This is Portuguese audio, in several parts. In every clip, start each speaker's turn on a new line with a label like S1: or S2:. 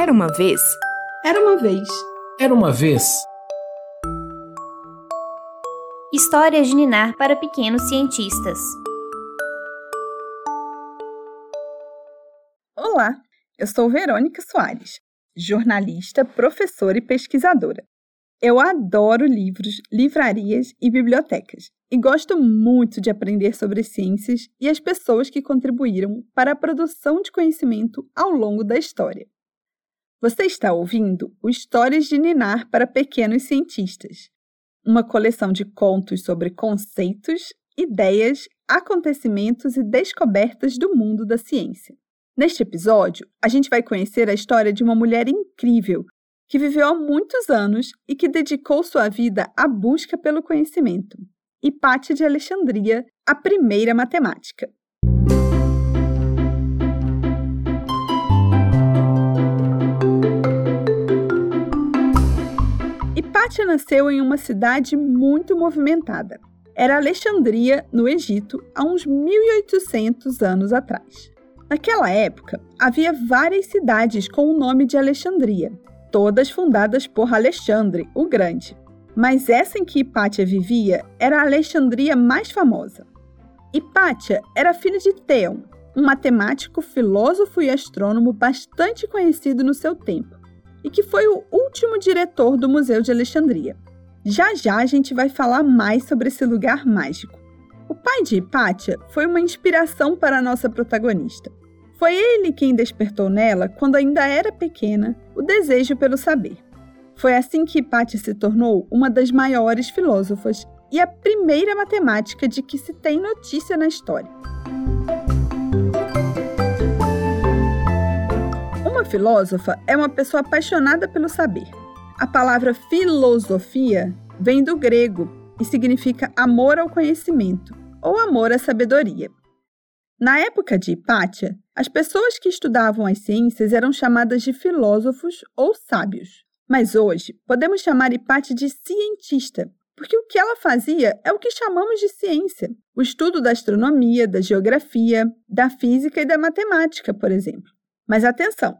S1: Era uma vez.
S2: Era uma vez.
S3: Era uma vez.
S4: Histórias de Ninar para pequenos cientistas.
S2: Olá, eu sou Verônica Soares, jornalista, professora e pesquisadora. Eu adoro livros, livrarias e bibliotecas e gosto muito de aprender sobre ciências e as pessoas que contribuíram para a produção de conhecimento ao longo da história. Você está ouvindo o Histórias de Ninar para Pequenos Cientistas, uma coleção de contos sobre conceitos, ideias, acontecimentos e descobertas do mundo da ciência. Neste episódio, a gente vai conhecer a história de uma mulher incrível que viveu há muitos anos e que dedicou sua vida à busca pelo conhecimento. Hipátia de Alexandria, a primeira matemática. Hipátia nasceu em uma cidade muito movimentada. Era Alexandria, no Egito, há uns 1800 anos atrás. Naquela época, havia várias cidades com o nome de Alexandria, todas fundadas por Alexandre o Grande. Mas essa em que Hipátia vivia era a Alexandria mais famosa. Hipátia era filha de Theon, um matemático, filósofo e astrônomo bastante conhecido no seu tempo, e que foi o último diretor do Museu de Alexandria. Já já a gente vai falar mais sobre esse lugar mágico. O pai de Hipátia foi uma inspiração para a nossa protagonista. Foi ele quem despertou nela, quando ainda era pequena, o desejo pelo saber. Foi assim que Hipátia se tornou uma das maiores filósofas e a primeira matemática de que se tem notícia na história. Filósofa é uma pessoa apaixonada pelo saber. A palavra filosofia vem do grego e significa amor ao conhecimento ou amor à sabedoria. Na época de Hipátia, as pessoas que estudavam as ciências eram chamadas de filósofos ou sábios. Mas hoje, podemos chamar Hipátia de cientista, porque o que ela fazia é o que chamamos de ciência: o estudo da astronomia, da geografia, da física e da matemática, por exemplo. Mas atenção!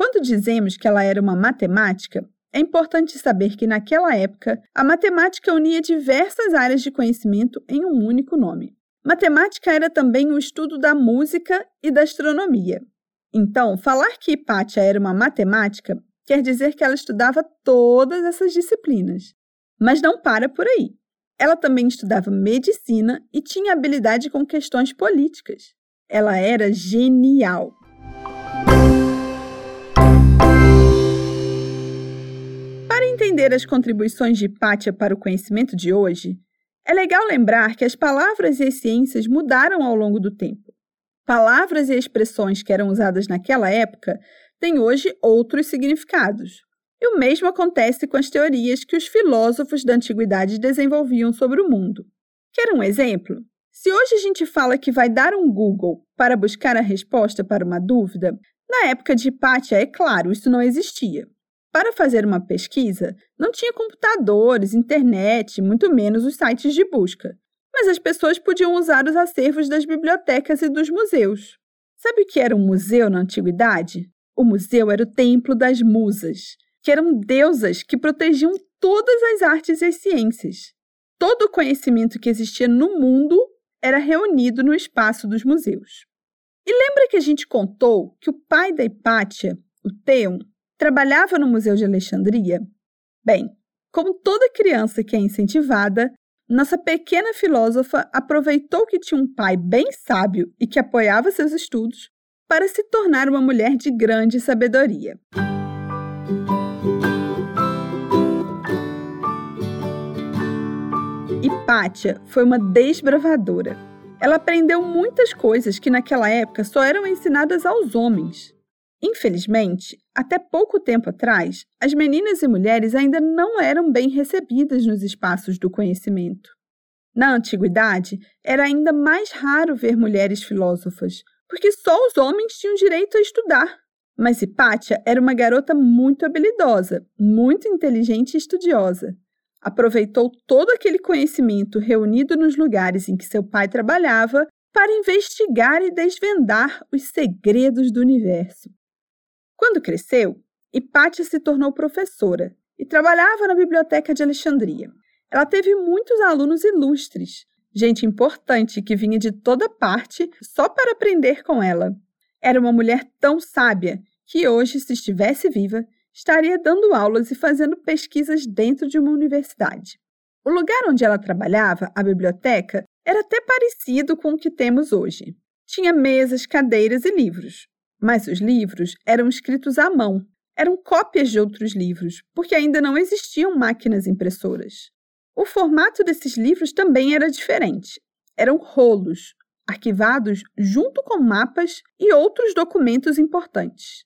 S2: Quando dizemos que ela era uma matemática, é importante saber que naquela época a matemática unia diversas áreas de conhecimento em um único nome. Matemática era também o estudo da música e da astronomia. Então, falar que Hipátia era uma matemática quer dizer que ela estudava todas essas disciplinas. Mas não para por aí. Ela também estudava medicina e tinha habilidade com questões políticas. Ela era genial. Entender as contribuições de Hipátia para o conhecimento de hoje, é legal lembrar que as palavras e as ciências mudaram ao longo do tempo. Palavras e expressões que eram usadas naquela época têm hoje outros significados. E o mesmo acontece com as teorias que os filósofos da antiguidade desenvolviam sobre o mundo. Quer um exemplo? Se hoje a gente fala que vai dar um Google para buscar a resposta para uma dúvida, na época de Hipátia, é claro, isso não existia. Para fazer uma pesquisa, não tinha computadores, internet, muito menos os sites de busca. Mas as pessoas podiam usar os acervos das bibliotecas e dos museus. Sabe o que era um museu na antiguidade? O museu era o templo das musas, que eram deusas que protegiam todas as artes e as ciências. Todo o conhecimento que existia no mundo era reunido no espaço dos museus. E lembra que a gente contou que o pai da Hipátia, o Theon, trabalhava no Museu de Alexandria? Bem, como toda criança que é incentivada, nossa pequena filósofa aproveitou que tinha um pai bem sábio e que apoiava seus estudos para se tornar uma mulher de grande sabedoria. Hipátia foi uma desbravadora. Ela aprendeu muitas coisas que naquela época só eram ensinadas aos homens. Infelizmente, até pouco tempo atrás, as meninas e mulheres ainda não eram bem recebidas nos espaços do conhecimento. Na antiguidade, era ainda mais raro ver mulheres filósofas, porque só os homens tinham direito a estudar. Mas Hipátia era uma garota muito habilidosa, muito inteligente e estudiosa. Aproveitou todo aquele conhecimento reunido nos lugares em que seu pai trabalhava para investigar e desvendar os segredos do universo. Quando cresceu, Hipátia se tornou professora e trabalhava na biblioteca de Alexandria. Ela teve muitos alunos ilustres, gente importante que vinha de toda parte só para aprender com ela. Era uma mulher tão sábia que hoje, se estivesse viva, estaria dando aulas e fazendo pesquisas dentro de uma universidade. O lugar onde ela trabalhava, a biblioteca, era até parecido com o que temos hoje. Tinha mesas, cadeiras e livros. Mas os livros eram escritos à mão. Eram cópias de outros livros, porque ainda não existiam máquinas impressoras. O formato desses livros também era diferente. Eram rolos, arquivados junto com mapas e outros documentos importantes.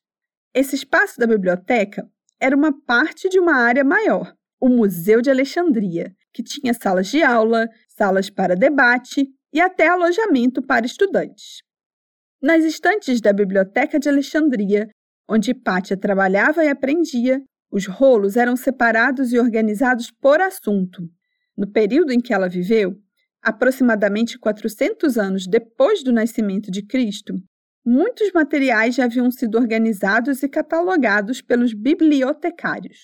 S2: Esse espaço da biblioteca era uma parte de uma área maior, o Museu de Alexandria, que tinha salas de aula, salas para debate e até alojamento para estudantes. Nas estantes da Biblioteca de Alexandria, onde Pátia trabalhava e aprendia, os rolos eram separados e organizados por assunto. No período em que ela viveu, aproximadamente 400 anos depois do nascimento de Cristo, muitos materiais já haviam sido organizados e catalogados pelos bibliotecários.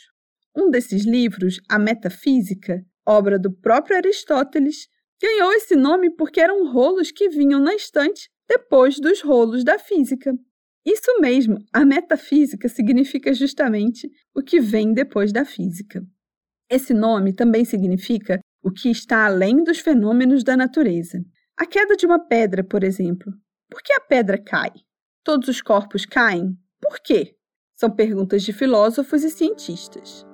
S2: Um desses livros, A Metafísica, obra do próprio Aristóteles, ganhou esse nome porque eram rolos que vinham na estante depois dos rolos da física. Isso mesmo, a metafísica significa justamente o que vem depois da física. Esse nome também significa o que está além dos fenômenos da natureza. A queda de uma pedra, por exemplo. Por que a pedra cai? Todos os corpos caem? Por quê? São perguntas de filósofos e cientistas.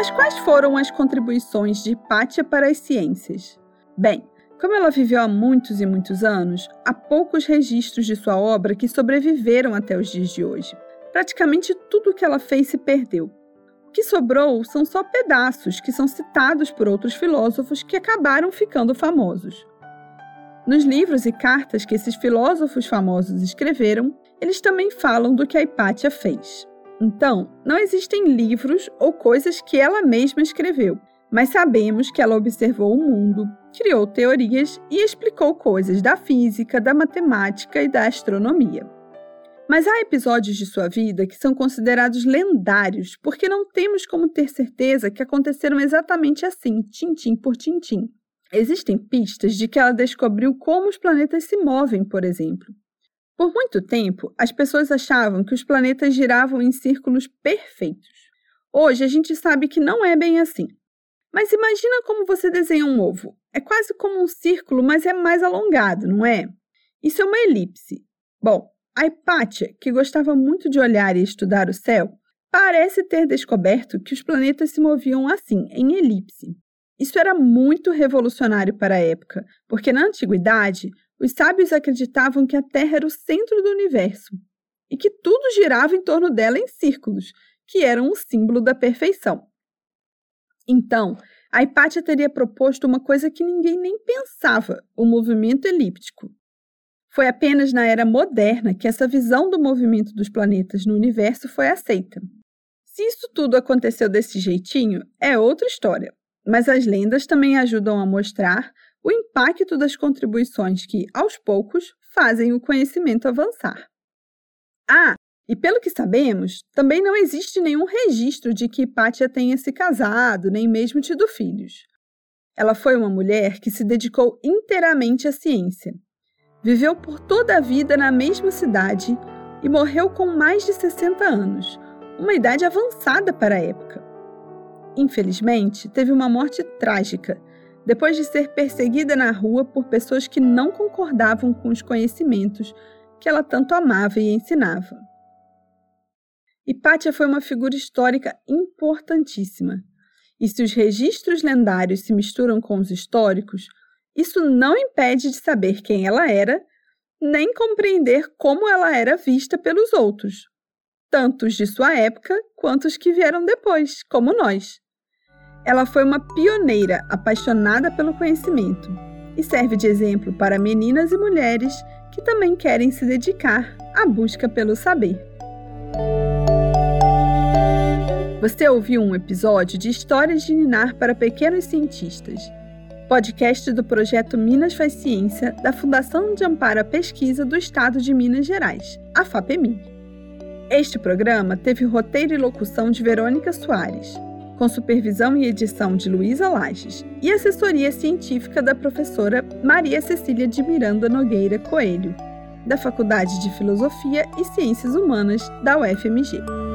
S2: Mas quais foram as contribuições de Hipátia para as ciências? Bem, como ela viveu há muitos e muitos anos, há poucos registros de sua obra que sobreviveram até os dias de hoje. Praticamente tudo o que ela fez se perdeu. O que sobrou são só pedaços que são citados por outros filósofos que acabaram ficando famosos. Nos livros e cartas que esses filósofos famosos escreveram, eles também falam do que a Hipátia fez. Então, não existem livros ou coisas que ela mesma escreveu, mas sabemos que ela observou o mundo, criou teorias e explicou coisas da física, da matemática e da astronomia. Mas há episódios de sua vida que são considerados lendários, porque não temos como ter certeza que aconteceram exatamente assim, tintim por tintim. Existem pistas de que ela descobriu como os planetas se movem, por exemplo. Por muito tempo, as pessoas achavam que os planetas giravam em círculos perfeitos. Hoje a gente sabe que não é bem assim. Mas imagina como você desenha um ovo. É quase como um círculo, mas é mais alongado, não é? Isso é uma elipse. Bom, a Hipátia, que gostava muito de olhar e estudar o céu, parece ter descoberto que os planetas se moviam assim, em elipse. Isso era muito revolucionário para a época, porque na antiguidade os sábios acreditavam que a Terra era o centro do universo e que tudo girava em torno dela em círculos, que eram o símbolo da perfeição. Então, a Hipátia teria proposto uma coisa que ninguém nem pensava: o movimento elíptico. Foi apenas na era moderna que essa visão do movimento dos planetas no universo foi aceita. Se isso tudo aconteceu desse jeitinho, é outra história, mas as lendas também ajudam a mostrar o impacto das contribuições que, aos poucos, fazem o conhecimento avançar. Ah, e pelo que sabemos, também não existe nenhum registro de que Hipátia tenha se casado, nem mesmo tido filhos. Ela foi uma mulher que se dedicou inteiramente à ciência. Viveu por toda a vida na mesma cidade e morreu com mais de 60 anos, uma idade avançada para a época. Infelizmente, teve uma morte trágica depois de ser perseguida na rua por pessoas que não concordavam com os conhecimentos que ela tanto amava e ensinava. Hipátia foi uma figura histórica importantíssima. E se os registros lendários se misturam com os históricos, isso não impede de saber quem ela era, nem compreender como ela era vista pelos outros, tanto os de sua época quanto os que vieram depois, como nós. Ela foi uma pioneira apaixonada pelo conhecimento e serve de exemplo para meninas e mulheres que também querem se dedicar à busca pelo saber. Você ouviu um episódio de Histórias de Ninar para Pequenos Cientistas. podcast do projeto Minas Faz Ciência da Fundação de Amparo à Pesquisa do Estado de Minas Gerais, a FAPEMIG. Este programa teve roteiro e locução de Verônica Soares, com supervisão e edição de Luísa Lages e assessoria científica da professora Maria Cecília de Miranda Nogueira Coelho, da Faculdade de Filosofia e Ciências Humanas da UFMG.